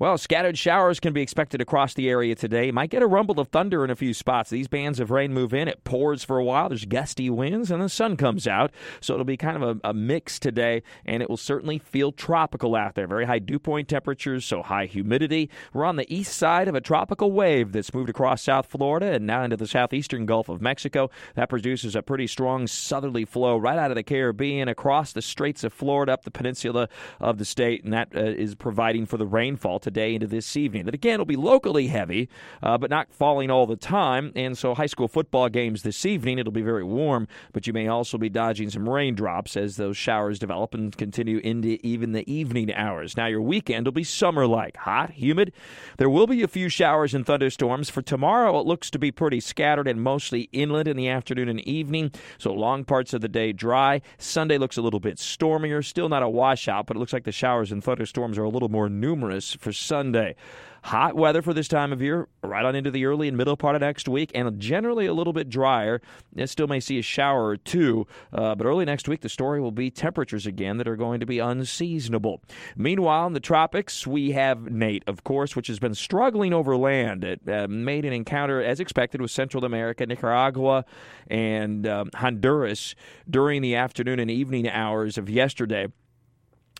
Well, scattered showers can be expected across the area today. Might get a rumble of thunder in a few spots. These bands of rain move in. It pours for a while. There's gusty winds, and the sun comes out. So it'll be kind of a, a, mix today, and it will certainly feel tropical out there. Very high dew point temperatures, so high humidity. We're on the east side of a tropical wave that's moved across South Florida and now into the southeastern Gulf of Mexico. That produces a pretty strong southerly flow right out of the Caribbean across the Straits of Florida up the peninsula of the state, and that uh, is providing for the rainfall today into this evening. That again will be locally heavy, uh, but not falling all the time. And so, high school football games this evening, it'll be very warm, but you may also be dodging some raindrops as those showers develop and continue into even the evening hours. Now, your weekend will be summer like hot, humid. There will be a few showers and thunderstorms. For tomorrow, it looks to be pretty scattered and mostly inland in the afternoon and evening. So, long parts of the day dry. Sunday looks a little bit stormier. Still not a washout, but it looks like the showers and thunderstorms are a little more numerous for Sunday. Hot weather for this time of year, right on into the early and middle part of next week, and generally a little bit drier. It still may see a shower or two, uh, but early next week the story will be temperatures again that are going to be unseasonable. Meanwhile, in the tropics, we have Nate, of course, which has been struggling over land. It uh, made an encounter, as expected, with Central America, Nicaragua, and um, Honduras during the afternoon and evening hours of yesterday.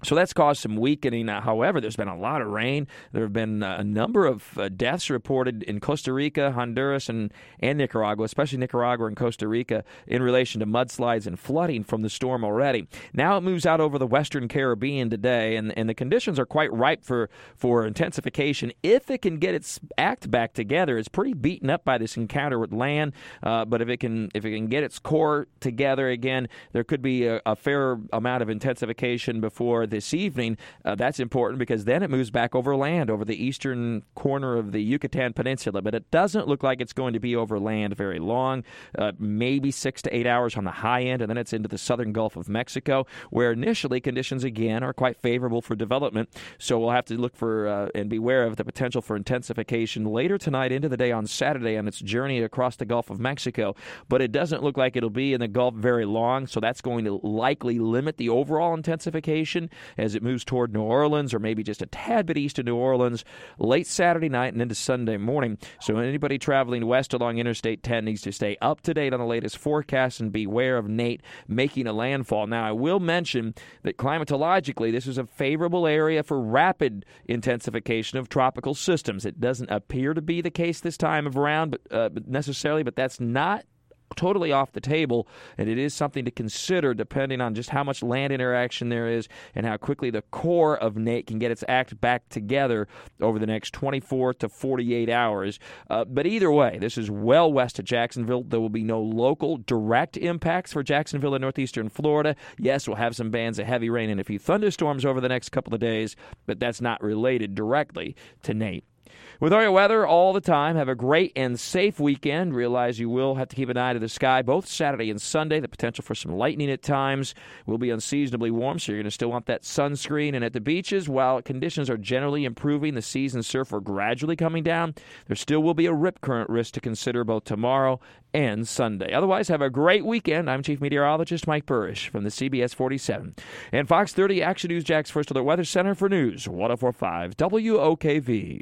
So that's caused some weakening. However, there's been a lot of rain. There have been a number of uh, deaths reported in Costa Rica, Honduras, and, and Nicaragua, especially Nicaragua and Costa Rica, in relation to mudslides and flooding from the storm already. Now it moves out over the western Caribbean today, and, and the conditions are quite ripe for, for intensification. If it can get its act back together, it's pretty beaten up by this encounter with land, uh, but if it can if it can get its core together again, there could be a, a fair amount of intensification before this evening. Uh, that's important because then it moves back over land over the eastern corner of the Yucatan Peninsula. But it doesn't look like it's going to be over land very long, uh, maybe six to eight hours on the high end, and then it's into the southern Gulf of Mexico, where initially conditions again are quite favorable for development. So we'll have to look for uh, and beware of the potential for intensification later tonight into the day on Saturday on its journey across the Gulf of Mexico. But it doesn't look like it'll be in the Gulf very long, so that's going to likely limit the overall intensification as it moves toward New Orleans or maybe just a tad bit east of New Orleans late Saturday night and into Sunday morning. So anybody traveling west along Interstate 10 needs to stay up to date on the latest forecast and beware of Nate making a landfall. Now, I will mention that climatologically, this is a favorable area for rapid intensification of tropical systems. It doesn't appear to be the case this time of around, but uh, necessarily, but that's not totally off the table, and it is something to consider depending on just how much land interaction there is and how quickly the core of Nate can get its act back together over the next 24 to 48 hours. Uh, but either way, this is well west of Jacksonville. There will be no local direct impacts for Jacksonville and northeastern Florida. Yes, we'll have some bands of heavy rain and a few thunderstorms over the next couple of days, but that's not related directly to Nate. With your weather all the time, have a great and safe weekend. Realize you will have to keep an eye to the sky both Saturday and Sunday. The potential for some lightning at times will be unseasonably warm, so you're going to still want that sunscreen. And at the beaches, while conditions are generally improving, the seas and surf are gradually coming down. There still will be a rip current risk to consider both tomorrow and Sunday. Otherwise, have a great weekend. I'm Chief Meteorologist Mike Buresh from the CBS 47 and Fox 30 Action News Jax First Alert Weather Center for News 1045 WOKV.